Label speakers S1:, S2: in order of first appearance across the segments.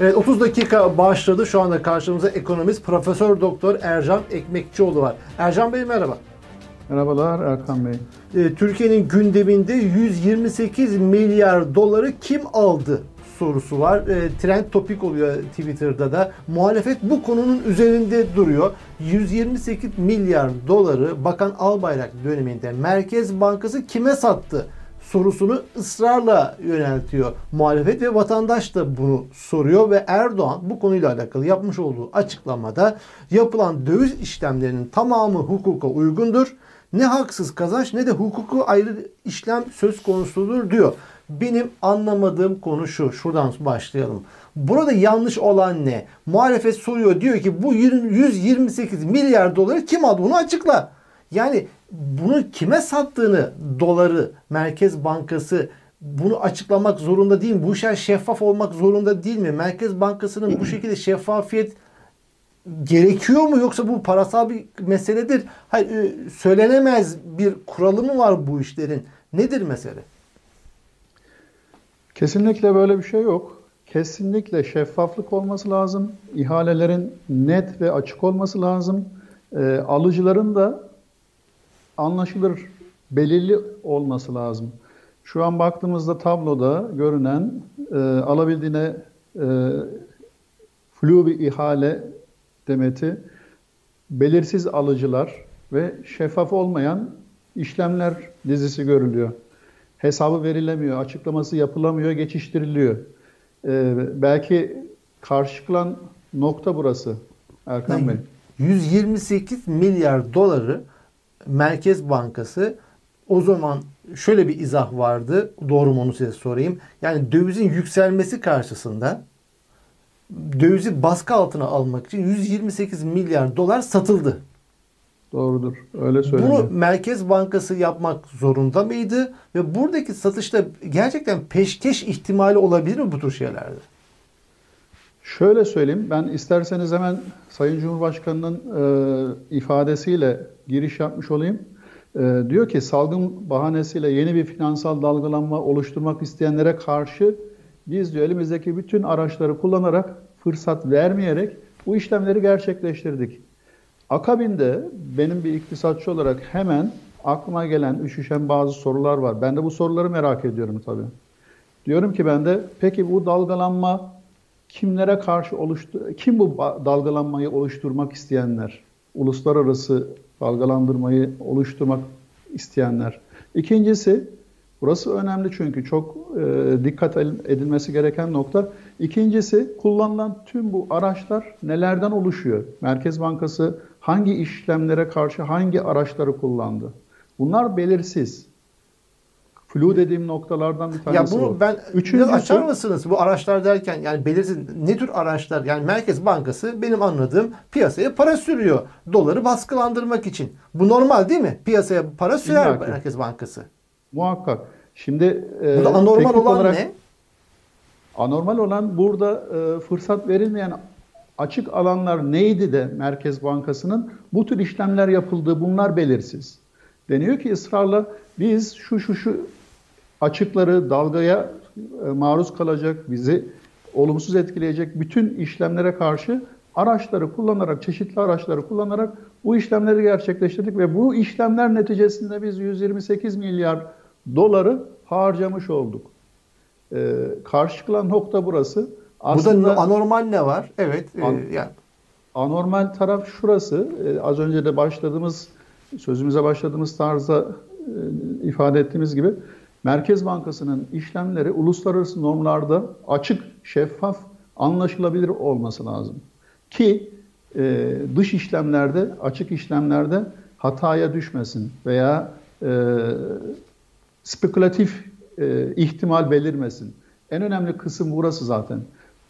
S1: Evet 30 dakika başladı. Şu anda karşımızda ekonomist Profesör Doktor Ercan Ekmekçioğlu var. Ercan Bey merhaba.
S2: Merhabalar Erkan Bey.
S1: Ee, Türkiye'nin gündeminde 128 milyar doları kim aldı sorusu var. E, trend topik oluyor Twitter'da da. Muhalefet bu konunun üzerinde duruyor. 128 milyar doları Bakan Albayrak döneminde Merkez Bankası kime sattı? Sorusunu ısrarla yöneltiyor muhalefet ve vatandaş da bunu soruyor ve Erdoğan bu konuyla alakalı yapmış olduğu açıklamada yapılan döviz işlemlerinin tamamı hukuka uygundur. Ne haksız kazanç ne de hukuku ayrı işlem söz konusudur diyor. Benim anlamadığım konu şu. Şuradan başlayalım. Burada yanlış olan ne? Muhalefet soruyor diyor ki bu 128 milyar doları kim aldı? Bunu açıkla. Yani bunu kime sattığını doları Merkez Bankası bunu açıklamak zorunda değil mi? Bu işler şeffaf olmak zorunda değil mi? Merkez Bankası'nın bu şekilde şeffafiyet gerekiyor mu yoksa bu parasal bir meseledir? Hayır, e, söylenemez bir kuralı mı var bu işlerin? Nedir mesele?
S2: Kesinlikle böyle bir şey yok. Kesinlikle şeffaflık olması lazım. İhalelerin net ve açık olması lazım. E, alıcıların da anlaşılır, belirli olması lazım. Şu an baktığımızda tabloda görünen e, alabildiğine e, flu bir ihale demeti, belirsiz alıcılar ve şeffaf olmayan işlemler dizisi görülüyor. Hesabı verilemiyor, açıklaması yapılamıyor, geçiştiriliyor. Ee, belki karşı çıkılan nokta burası Erkan Bey.
S1: 128 milyar doları Merkez Bankası o zaman şöyle bir izah vardı. Doğru mu onu size sorayım. Yani dövizin yükselmesi karşısında dövizi baskı altına almak için 128 milyar dolar satıldı.
S2: Doğrudur. Öyle söyleniyor.
S1: Bunu Merkez Bankası yapmak zorunda mıydı? Ve buradaki satışta gerçekten peşkeş ihtimali olabilir mi bu tür şeylerde?
S2: Şöyle söyleyeyim. Ben isterseniz hemen Sayın Cumhurbaşkanı'nın e, ifadesiyle giriş yapmış olayım. E, diyor ki salgın bahanesiyle yeni bir finansal dalgalanma oluşturmak isteyenlere karşı biz diyor elimizdeki bütün araçları kullanarak fırsat vermeyerek bu işlemleri gerçekleştirdik. Akabinde benim bir iktisatçı olarak hemen aklıma gelen, üşüşen bazı sorular var. Ben de bu soruları merak ediyorum tabii. Diyorum ki ben de peki bu dalgalanma kimlere karşı oluştu? Kim bu dalgalanmayı oluşturmak isteyenler? Uluslararası dalgalandırmayı oluşturmak isteyenler. İkincisi, burası önemli çünkü çok e, dikkat edilmesi gereken nokta. İkincisi, kullanılan tüm bu araçlar nelerden oluşuyor? Merkez Bankası hangi işlemlere karşı hangi araçları kullandı? Bunlar belirsiz. Flu dediğim noktalardan bir tanesi
S1: Ya bunu
S2: bu.
S1: ben Üçüncüsü, açar mısınız bu araçlar derken yani belirsiz ne tür araçlar yani Merkez Bankası benim anladığım piyasaya para sürüyor doları baskılandırmak için. Bu normal değil mi? Piyasaya para sürer İllaki. Merkez Bankası.
S2: Muhakkak. Şimdi
S1: e, burada anormal olan olarak, ne?
S2: Anormal olan burada e, fırsat verilmeyen açık alanlar neydi de Merkez Bankası'nın bu tür işlemler yapıldığı bunlar belirsiz. Deniyor ki ısrarla biz şu şu şu açıkları dalgaya e, maruz kalacak, bizi olumsuz etkileyecek bütün işlemlere karşı araçları kullanarak, çeşitli araçları kullanarak bu işlemleri gerçekleştirdik ve bu işlemler neticesinde biz 128 milyar doları harcamış olduk. Ee, karşı çıkılan nokta burası.
S1: Aslında, Burada anormal ne var? Evet.
S2: E, an, yani. Anormal taraf şurası. E, az önce de başladığımız, sözümüze başladığımız tarzda e, ifade ettiğimiz gibi Merkez Bankası'nın işlemleri uluslararası normlarda açık, şeffaf, anlaşılabilir olması lazım. Ki e, dış işlemlerde, açık işlemlerde hataya düşmesin veya e, spekülatif e, ihtimal belirmesin. En önemli kısım burası zaten.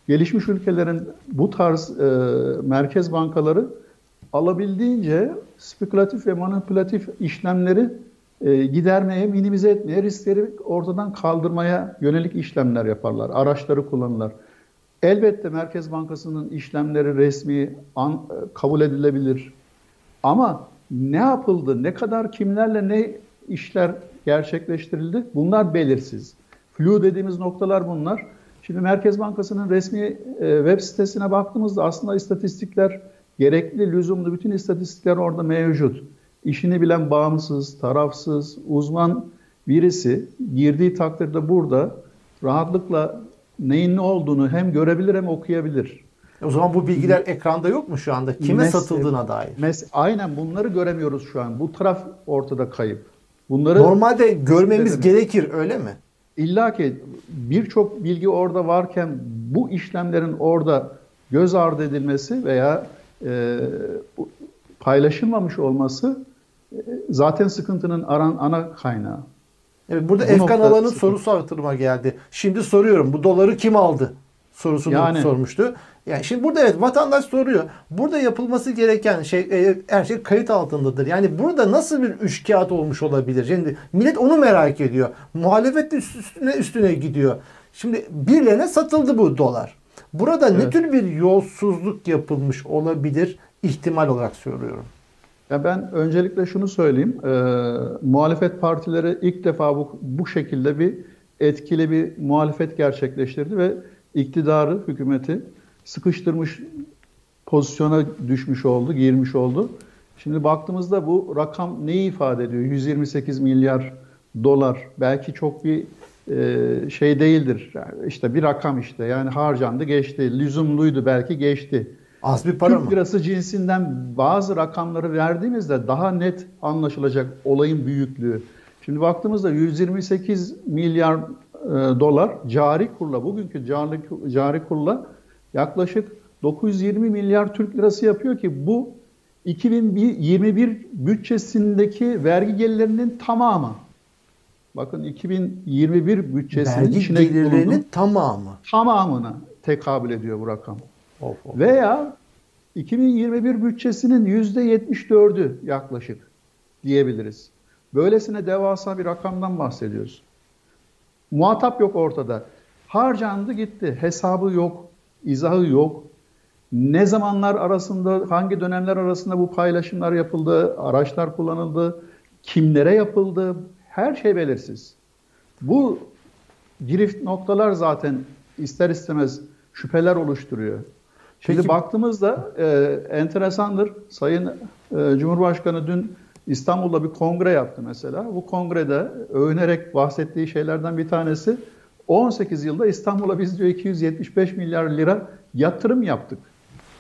S2: Gelişmiş ülkelerin bu tarz e, merkez bankaları alabildiğince spekülatif ve manipülatif işlemleri e, gidermeye, minimize etmeye, riskleri ortadan kaldırmaya yönelik işlemler yaparlar. Araçları kullanırlar. Elbette Merkez Bankası'nın işlemleri resmi an, kabul edilebilir. Ama ne yapıldı, ne kadar kimlerle ne işler gerçekleştirildi bunlar belirsiz. Flu dediğimiz noktalar bunlar. Şimdi Merkez Bankası'nın resmi e, web sitesine baktığımızda aslında istatistikler gerekli, lüzumlu bütün istatistikler orada mevcut. İşini bilen bağımsız, tarafsız, uzman birisi girdiği takdirde burada rahatlıkla neyin ne olduğunu hem görebilir hem okuyabilir.
S1: O zaman bu bilgiler ekranda yok mu şu anda? Kime
S2: Mes-
S1: satıldığına dair?
S2: Mes aynen bunları göremiyoruz şu an. Bu taraf ortada kayıp. Bunları
S1: Normalde görmemiz gerekir öyle mi?
S2: İlla ki birçok bilgi orada varken bu işlemlerin orada göz ardı edilmesi veya e, paylaşılmamış olması zaten sıkıntının aran, ana kaynağı.
S1: Evet, burada
S2: Bu
S1: Efkan Alan'ın sorusu hatırıma geldi. Şimdi soruyorum bu doları kim aldı? Sorusunu
S2: Yani.
S1: sormuştu. Yani şimdi burada evet vatandaş soruyor. Burada yapılması gereken şey e, her şey kayıt altındadır. Yani burada nasıl bir üç kağıt olmuş olabilir? Şimdi millet onu merak ediyor. Muhalefet üstüne üstüne gidiyor. Şimdi birilerine satıldı bu dolar. Burada ne
S2: Evet.
S1: tür bir yolsuzluk yapılmış olabilir ihtimal olarak söylüyorum.
S2: Ya ben öncelikle şunu söyleyeyim. E, muhalefet partileri ilk defa bu, bu şekilde bir etkili bir muhalefet gerçekleştirdi ve iktidarı, hükümeti sıkıştırmış pozisyona düşmüş oldu, girmiş oldu. Şimdi baktığımızda bu rakam neyi ifade ediyor? 128 milyar dolar. Belki çok bir e, şey değildir. Yani işte bir rakam işte. Yani harcandı, geçti. Lüzumluydu belki geçti.
S1: Az bir para
S2: Türk
S1: mı?
S2: lirası cinsinden bazı rakamları verdiğimizde daha net anlaşılacak olayın büyüklüğü. Şimdi baktığımızda 128 milyar e, dolar cari kurla, bugünkü cari, cari kurla yaklaşık 920 milyar Türk lirası yapıyor ki bu 2021 bütçesindeki vergi gelirlerinin tamamı. Bakın 2021 bütçesinin
S1: Vergi
S2: içine
S1: gelirlerinin
S2: bulunduğu
S1: tamamı.
S2: tamamına tekabül ediyor bu rakam.
S1: Of, of.
S2: Veya 2021 bütçesinin %74'ü yaklaşık diyebiliriz. Böylesine devasa bir rakamdan bahsediyoruz. Muhatap yok ortada. Harcandı gitti. Hesabı yok, izahı yok. Ne zamanlar arasında, hangi dönemler arasında bu paylaşımlar yapıldı, araçlar kullanıldı, kimlere yapıldı, her şey belirsiz. Bu girift noktalar zaten ister istemez şüpheler oluşturuyor. Şimdi
S1: Peki-
S2: baktığımızda e, enteresandır. Sayın e, Cumhurbaşkanı dün İstanbul'da bir kongre yaptı mesela. Bu kongrede övünerek bahsettiği şeylerden bir tanesi 18 yılda İstanbul'a biz diyor 275 milyar lira yatırım yaptık.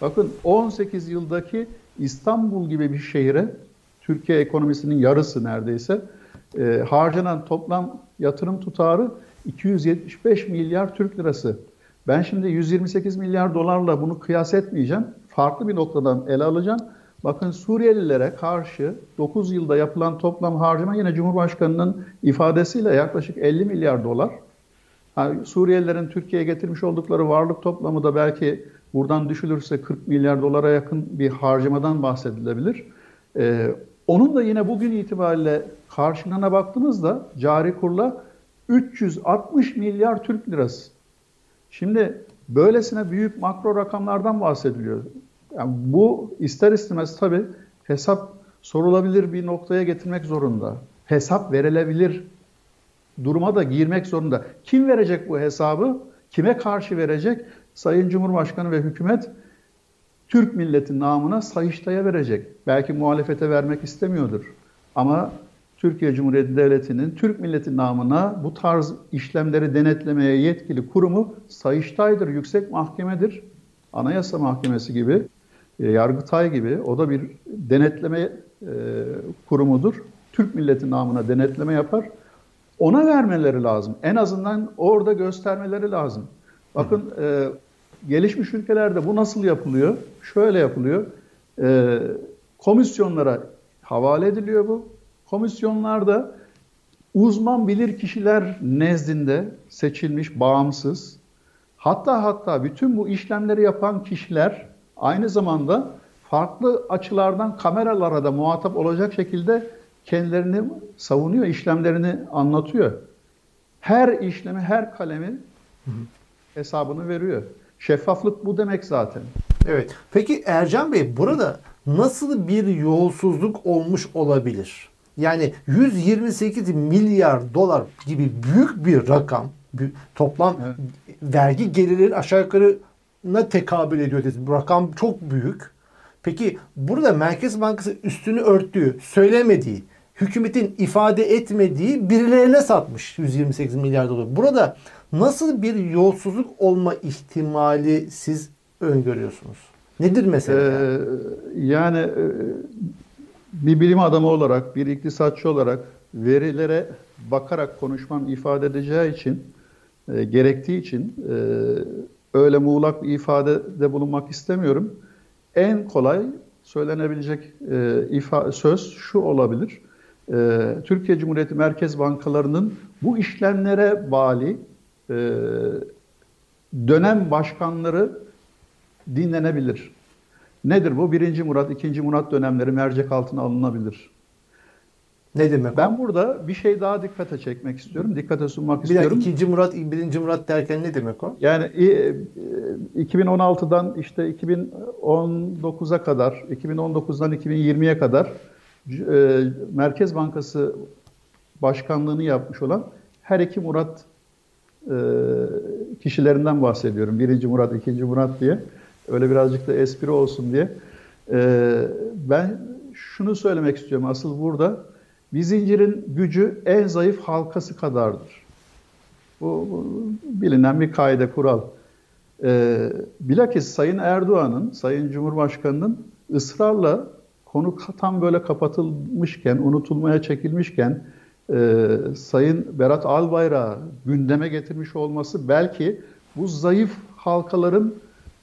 S2: Bakın 18 yıldaki İstanbul gibi bir şehre Türkiye ekonomisinin yarısı neredeyse e, harcanan toplam yatırım tutarı 275 milyar Türk lirası. Ben şimdi 128 milyar dolarla bunu kıyas etmeyeceğim. Farklı bir noktadan ele alacağım. Bakın Suriyelilere karşı 9 yılda yapılan toplam harcama yine Cumhurbaşkanı'nın ifadesiyle yaklaşık 50 milyar dolar. Yani Suriyelilerin Türkiye'ye getirmiş oldukları varlık toplamı da belki buradan düşülürse 40 milyar dolara yakın bir harcamadan bahsedilebilir. Ee, onun da yine bugün itibariyle karşılığına baktığımızda cari kurla 360 milyar Türk lirası. Şimdi böylesine büyük makro rakamlardan bahsediliyor. Yani bu ister istemez tabii hesap sorulabilir bir noktaya getirmek zorunda. Hesap verilebilir duruma da girmek zorunda. Kim verecek bu hesabı? Kime karşı verecek? Sayın Cumhurbaşkanı ve hükümet Türk milleti namına Sayıştay'a verecek. Belki muhalefete vermek istemiyordur. Ama Türkiye Cumhuriyeti Devleti'nin Türk milleti namına bu tarz işlemleri denetlemeye yetkili kurumu Sayıştay'dır, yüksek mahkemedir. Anayasa Mahkemesi gibi, e, Yargıtay gibi o da bir denetleme e, kurumudur. Türk milleti namına denetleme yapar. Ona vermeleri lazım. En azından orada göstermeleri lazım. Bakın e, gelişmiş ülkelerde bu nasıl yapılıyor? Şöyle yapılıyor. E, komisyonlara havale ediliyor bu. Komisyonlarda uzman bilir kişiler nezdinde seçilmiş, bağımsız. Hatta hatta bütün bu işlemleri yapan kişiler aynı zamanda farklı açılardan kameralara da muhatap olacak şekilde kendilerini savunuyor, işlemlerini anlatıyor. Her işlemi, her kalemi hesabını veriyor. Şeffaflık bu demek zaten.
S1: Evet. Peki Ercan Bey burada nasıl bir yolsuzluk olmuş olabilir? Yani 128 milyar dolar gibi büyük bir rakam Toplam evet. vergi gelirlerin aşağı yukarına tekabül ediyor. Bu rakam çok büyük. Peki burada Merkez Bankası üstünü örttüğü, söylemediği, hükümetin ifade etmediği birilerine satmış 128 milyar dolar. Burada nasıl bir yolsuzluk olma ihtimali siz öngörüyorsunuz? Nedir mesele? Ee,
S2: yani e, bir bilim adamı olarak, bir iktisatçı olarak verilere bakarak konuşmam ifade edeceği için, e, gerektiği için e, öyle muğlak bir ifadede bulunmak istemiyorum. En kolay söylenebilecek e, ifa, söz şu olabilir. E, Türkiye Cumhuriyeti Merkez Bankalarının bu işlemlere bağlı e, dönem başkanları dinlenebilir. Nedir bu? Birinci Murat, ikinci Murat dönemleri mercek altına alınabilir.
S1: Ne demek
S2: Ben burada bir şey daha dikkate çekmek istiyorum. Dikkate sunmak
S1: bir
S2: istiyorum.
S1: Bir ikinci Murat, birinci Murat derken ne demek o?
S2: Yani 2016'dan e, işte 2019'a kadar, 2019'dan 2020'ye kadar e, Merkez Bankası başkanlığını yapmış olan her iki Murat e, kişilerinden bahsediyorum. Birinci Murat, ikinci Murat diye. Öyle birazcık da espri olsun diye. Ben şunu söylemek istiyorum. Asıl burada bir zincirin gücü en zayıf halkası kadardır. Bu, bu bilinen bir kaide, kural. Ee, bilakis Sayın Erdoğan'ın, Sayın Cumhurbaşkanı'nın ısrarla konu tam böyle kapatılmışken, unutulmaya çekilmişken e, Sayın Berat Albayrak'ı gündeme getirmiş olması belki bu zayıf halkaların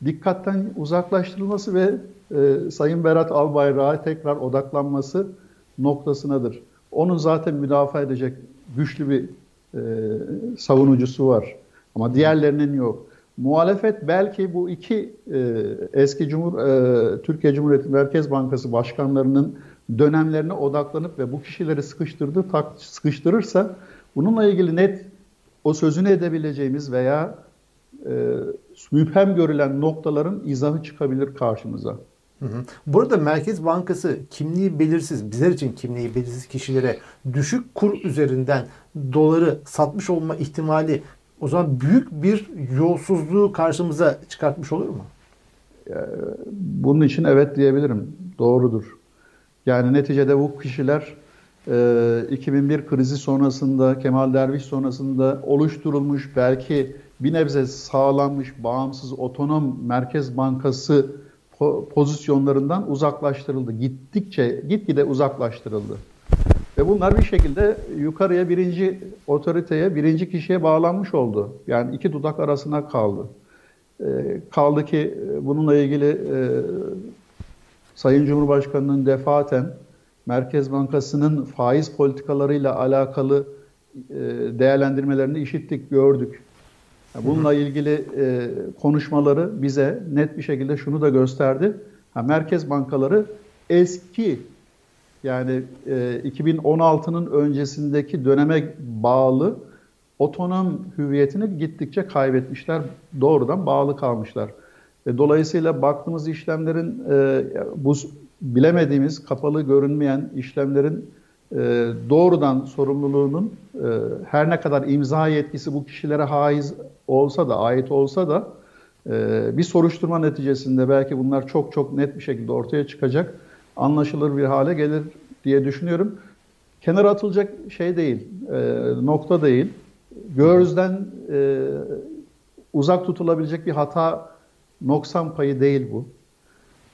S2: dikkatten uzaklaştırılması ve e, Sayın Berat Albayrak'a tekrar odaklanması noktasınadır. Onun zaten müdafaa edecek güçlü bir e, savunucusu var. Ama diğerlerinin yok. Muhalefet belki bu iki e, eski Cumhur e, Türkiye Cumhuriyeti Merkez Bankası başkanlarının dönemlerine odaklanıp ve bu kişileri sıkıştırdı, tak, sıkıştırırsa bununla ilgili net o sözünü edebileceğimiz veya e, müphem görülen noktaların izahı çıkabilir karşımıza.
S1: Burada Merkez Bankası kimliği belirsiz, bizler için kimliği belirsiz kişilere düşük kur üzerinden doları satmış olma ihtimali o zaman büyük bir yolsuzluğu karşımıza çıkartmış olur mu?
S2: Bunun için evet diyebilirim. Doğrudur. Yani neticede bu kişiler 2001 e, krizi sonrasında, Kemal Derviş sonrasında oluşturulmuş, belki bir nebze sağlanmış, bağımsız, otonom Merkez Bankası pozisyonlarından uzaklaştırıldı. Gittikçe, gitgide uzaklaştırıldı. Ve bunlar bir şekilde yukarıya birinci otoriteye, birinci kişiye bağlanmış oldu. Yani iki dudak arasına kaldı. E, kaldı ki e, bununla ilgili e, Sayın Cumhurbaşkanı'nın defaten Merkez Bankası'nın faiz politikalarıyla alakalı e, değerlendirmelerini işittik, gördük. Bununla ilgili e, konuşmaları bize net bir şekilde şunu da gösterdi. Merkez bankaları eski yani e, 2016'nın öncesindeki döneme bağlı otonom hüviyetini gittikçe kaybetmişler. Doğrudan bağlı kalmışlar. E, dolayısıyla baktığımız işlemlerin e, bu bilemediğimiz, kapalı görünmeyen işlemlerin e, doğrudan sorumluluğunun e, her ne kadar imza yetkisi bu kişilere haiz olsa da, ait olsa da e, bir soruşturma neticesinde belki bunlar çok çok net bir şekilde ortaya çıkacak, anlaşılır bir hale gelir diye düşünüyorum. Kenara atılacak şey değil, nokta değil. Gözden uzak tutulabilecek bir hata, noksan payı değil bu.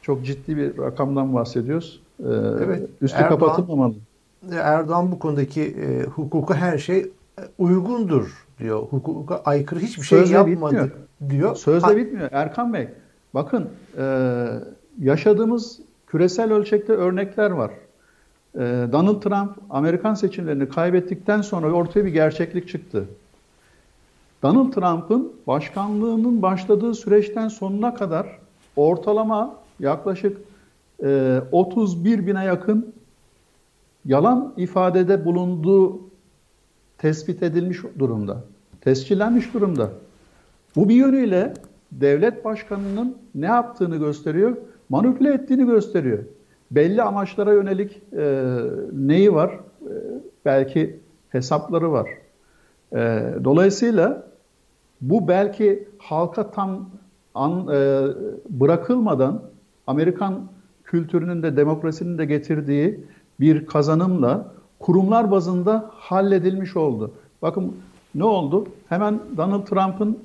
S2: Çok ciddi bir rakamdan bahsediyoruz. Evet, Üstü Erdoğan, kapatılmamalı.
S1: Erdoğan bu konudaki e, hukuka her şey e, uygundur diyor. Hukuka aykırı hiçbir şey Sözle yapmadı bitmiyor. diyor.
S2: Sözle ha. bitmiyor. Erkan Bey bakın e, yaşadığımız küresel ölçekte örnekler var. E, Donald Trump Amerikan seçimlerini kaybettikten sonra ortaya bir gerçeklik çıktı. Donald Trump'ın başkanlığının başladığı süreçten sonuna kadar ortalama yaklaşık e, 31 bine yakın yalan ifadede bulunduğu tespit edilmiş durumda. Tescillenmiş durumda. Bu bir yönüyle devlet başkanının ne yaptığını gösteriyor, manipüle ettiğini gösteriyor. Belli amaçlara yönelik e, neyi var? E, belki hesapları var. E, dolayısıyla bu belki halka tam an, e, bırakılmadan Amerikan kültürünün de demokrasinin de getirdiği bir kazanımla kurumlar bazında halledilmiş oldu. Bakın ne oldu? Hemen Donald Trump'ın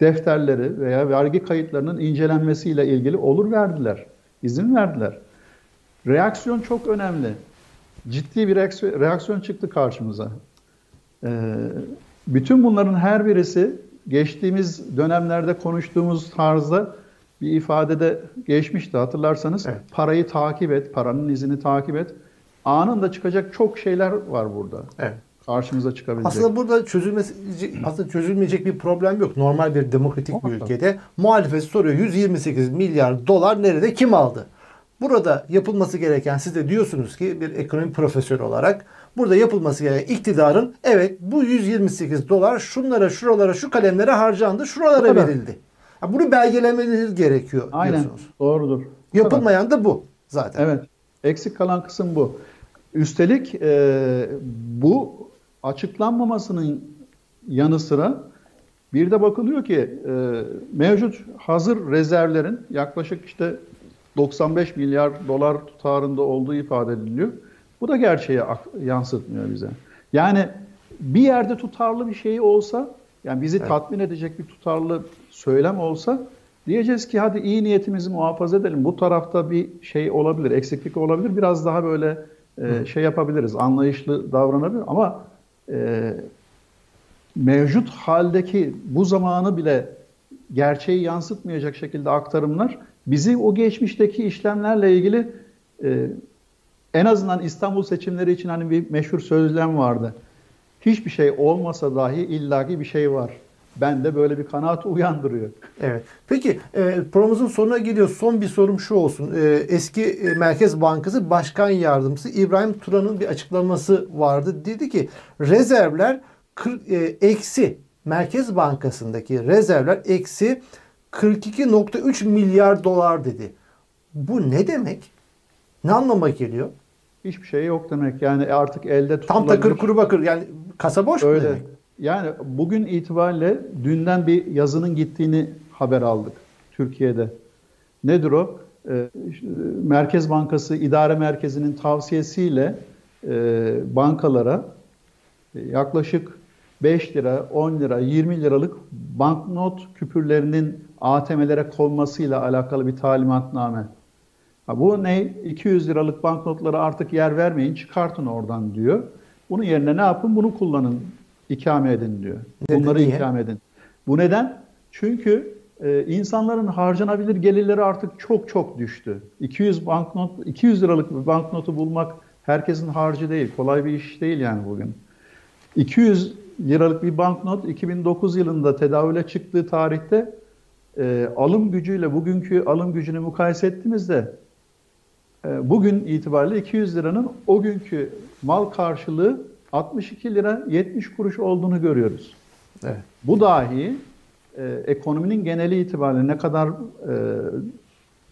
S2: defterleri veya vergi kayıtlarının incelenmesiyle ilgili olur verdiler. izin verdiler. Reaksiyon çok önemli. Ciddi bir reaksiyon çıktı karşımıza. Ee, bütün bunların her birisi geçtiğimiz dönemlerde konuştuğumuz tarzda bir ifadede geçmişti. Hatırlarsanız evet. parayı takip et, paranın izini takip et. Anında çıkacak çok şeyler var burada. Evet. Karşımıza çıkabilecek.
S1: Aslında burada çözülmesi aslında çözülmeyecek bir problem yok. Normal bir demokratik o bir ülkede muhalefet soruyor 128 milyar dolar nerede kim aldı? Burada yapılması gereken siz de diyorsunuz ki bir ekonomi profesörü olarak burada yapılması gereken iktidarın evet bu 128 dolar şunlara şuralara şu kalemlere harcandı şuralara verildi. Bunu belgelemeleri gerekiyor
S2: Aynen.
S1: diyorsunuz.
S2: Doğrudur.
S1: Yapılmayan da bu zaten.
S2: Evet. Eksik kalan kısım bu. Üstelik e, bu açıklanmamasının yanı sıra bir de bakılıyor ki e, mevcut hazır rezervlerin yaklaşık işte 95 milyar dolar tutarında olduğu ifade ediliyor. Bu da gerçeği yansıtmıyor bize. Yani bir yerde tutarlı bir şey olsa, yani bizi evet. tatmin edecek bir tutarlı söylem olsa diyeceğiz ki hadi iyi niyetimizi muhafaza edelim. Bu tarafta bir şey olabilir, eksiklik olabilir. Biraz daha böyle e, şey yapabiliriz, anlayışlı davranabilir. Ama e, mevcut haldeki bu zamanı bile gerçeği yansıtmayacak şekilde aktarımlar bizi o geçmişteki işlemlerle ilgili e, en azından İstanbul seçimleri için hani bir meşhur sözlem vardı. Hiçbir şey olmasa dahi illaki bir şey var. Ben de böyle bir kanaat uyandırıyor.
S1: Evet. Peki e, programımızın sonuna geliyor. Son bir sorum şu olsun. E, eski e, Merkez Bankası Başkan Yardımcısı İbrahim Turan'ın bir açıklaması vardı. Dedi ki rezervler e, eksi Merkez Bankası'ndaki rezervler eksi 42.3 milyar dolar dedi. Bu ne demek? Ne anlama geliyor?
S2: Hiçbir şey yok demek. Yani artık elde
S1: tutulabilir. Tam takır kuru bakır. Yani kasa boş Öyle. mu demek?
S2: Yani bugün itibariyle dünden bir yazının gittiğini haber aldık Türkiye'de. Nedir o? Ee, Merkez Bankası İdare Merkezi'nin tavsiyesiyle e, bankalara e, yaklaşık 5 lira, 10 lira, 20 liralık banknot küpürlerinin ATM'lere konmasıyla alakalı bir talimatname. Ha, bu ne? 200 liralık banknotlara artık yer vermeyin, çıkartın oradan diyor. Bunun yerine ne yapın? Bunu kullanın, ikame edin diyor. Bunları niye? ikame edin. Bu neden? Çünkü e, insanların harcanabilir gelirleri artık çok çok düştü. 200 banknot, 200 liralık bir banknotu bulmak herkesin harcı değil, kolay bir iş değil yani bugün. 200 liralık bir banknot 2009 yılında tedavüle çıktığı tarihte e, alım gücüyle bugünkü alım gücünü mukayese ettiğimizde e, bugün itibariyle 200 liranın o günkü mal karşılığı 62 lira 70 kuruş olduğunu görüyoruz. Evet. Bu dahi e, ekonominin geneli itibariyle ne kadar e,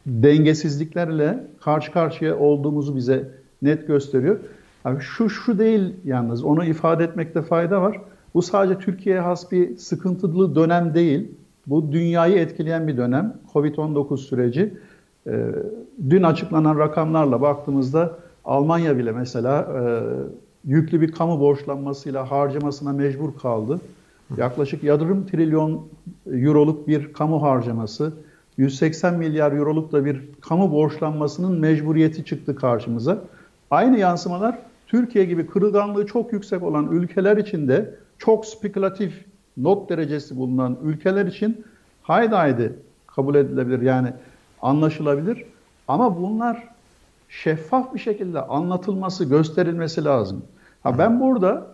S2: dengesizliklerle karşı karşıya olduğumuzu bize net gösteriyor. Abi şu şu değil yalnız onu ifade etmekte fayda var. Bu sadece Türkiye'ye has bir sıkıntılı dönem değil. Bu dünyayı etkileyen bir dönem. Covid-19 süreci. E, dün açıklanan rakamlarla baktığımızda Almanya bile mesela e, yüklü bir kamu borçlanmasıyla harcamasına mecbur kaldı. Yaklaşık yarım trilyon euroluk bir kamu harcaması, 180 milyar euroluk da bir kamu borçlanmasının mecburiyeti çıktı karşımıza. Aynı yansımalar Türkiye gibi kırılganlığı çok yüksek olan ülkeler için de çok spekülatif not derecesi bulunan ülkeler için haydi haydi kabul edilebilir yani anlaşılabilir. Ama bunlar şeffaf bir şekilde anlatılması, gösterilmesi lazım. Ha ben burada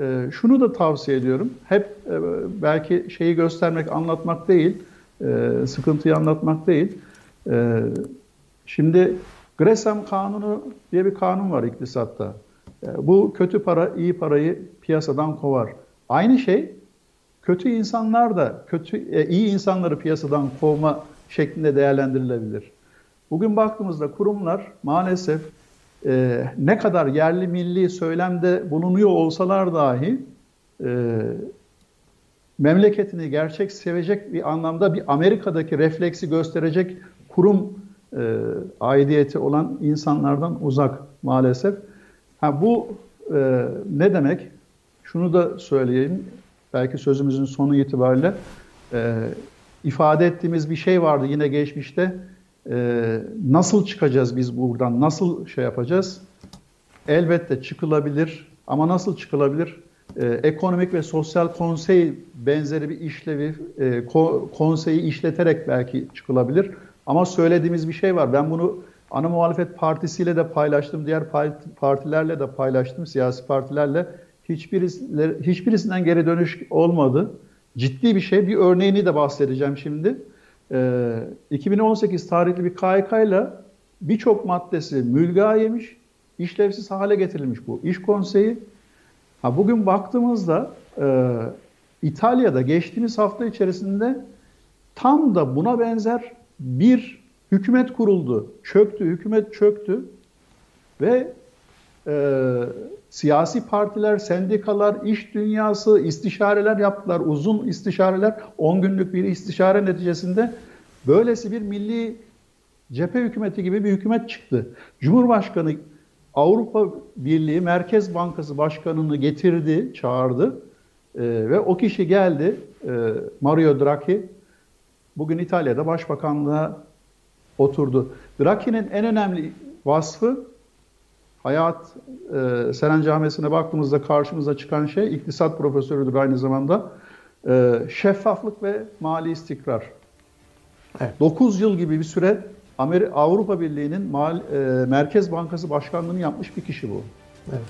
S2: e, şunu da tavsiye ediyorum. Hep e, belki şeyi göstermek, anlatmak değil, e, sıkıntıyı anlatmak değil. E, şimdi Gresham Kanunu diye bir kanun var iktisatta. E, bu kötü para, iyi parayı piyasadan kovar. Aynı şey kötü insanlar da kötü e, iyi insanları piyasadan kovma şeklinde değerlendirilebilir. Bugün baktığımızda kurumlar maalesef e, ne kadar yerli milli söylemde bulunuyor olsalar dahi e, memleketini gerçek sevecek bir anlamda bir Amerika'daki refleksi gösterecek kurum e, aidiyeti olan insanlardan uzak maalesef. Ha bu e, ne demek? Şunu da söyleyeyim. Belki sözümüzün sonu itibariyle e, ifade ettiğimiz bir şey vardı yine geçmişte. E, nasıl çıkacağız biz buradan? Nasıl şey yapacağız? Elbette çıkılabilir ama nasıl çıkılabilir? Ee, ekonomik ve sosyal konsey benzeri bir işlevi, e, ko, konseyi işleterek belki çıkılabilir. Ama söylediğimiz bir şey var. Ben bunu ana muhalefet partisiyle de paylaştım, diğer partilerle de paylaştım, siyasi partilerle. Hiçbirisi, hiçbirisinden geri dönüş olmadı. Ciddi bir şey. Bir örneğini de bahsedeceğim şimdi. Ee, 2018 tarihli bir KYK ile birçok maddesi mülga yemiş, işlevsiz hale getirilmiş bu iş konseyi. Ha, bugün baktığımızda e, İtalya'da geçtiğimiz hafta içerisinde tam da buna benzer bir hükümet kuruldu. Çöktü, hükümet çöktü ve e, siyasi partiler, sendikalar, iş dünyası istişareler yaptılar. Uzun istişareler, 10 günlük bir istişare neticesinde böylesi bir milli cephe hükümeti gibi bir hükümet çıktı. Cumhurbaşkanı Avrupa Birliği Merkez Bankası Başkanı'nı getirdi, çağırdı e, ve o kişi geldi, e, Mario Draghi. Bugün İtalya'da başbakanlığa oturdu. Draghi'nin en önemli vasfı hayat e, Seren Camisi'ne baktığımızda karşımıza çıkan şey iktisat profesörüdür aynı zamanda. E, şeffaflık ve mali istikrar. Evet. 9 yıl gibi bir süre Amerika, Avrupa Birliği'nin Mal, e, Merkez Bankası Başkanlığı'nı yapmış bir kişi bu. Evet.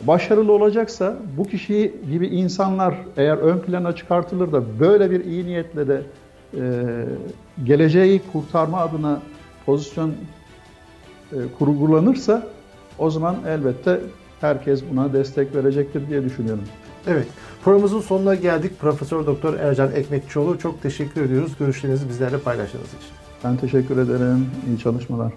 S2: Başarılı olacaksa bu kişi gibi insanlar eğer ön plana çıkartılır da böyle bir iyi niyetle de e, geleceği kurtarma adına pozisyon e, kurgulanırsa o zaman elbette herkes buna destek verecektir diye düşünüyorum.
S1: Evet. Programımızın sonuna geldik. Profesör Doktor Ercan Ekmekçioğlu çok teşekkür ediyoruz görüşlerinizi bizlerle paylaştığınız için.
S2: Ben teşekkür ederim. İyi çalışmalar.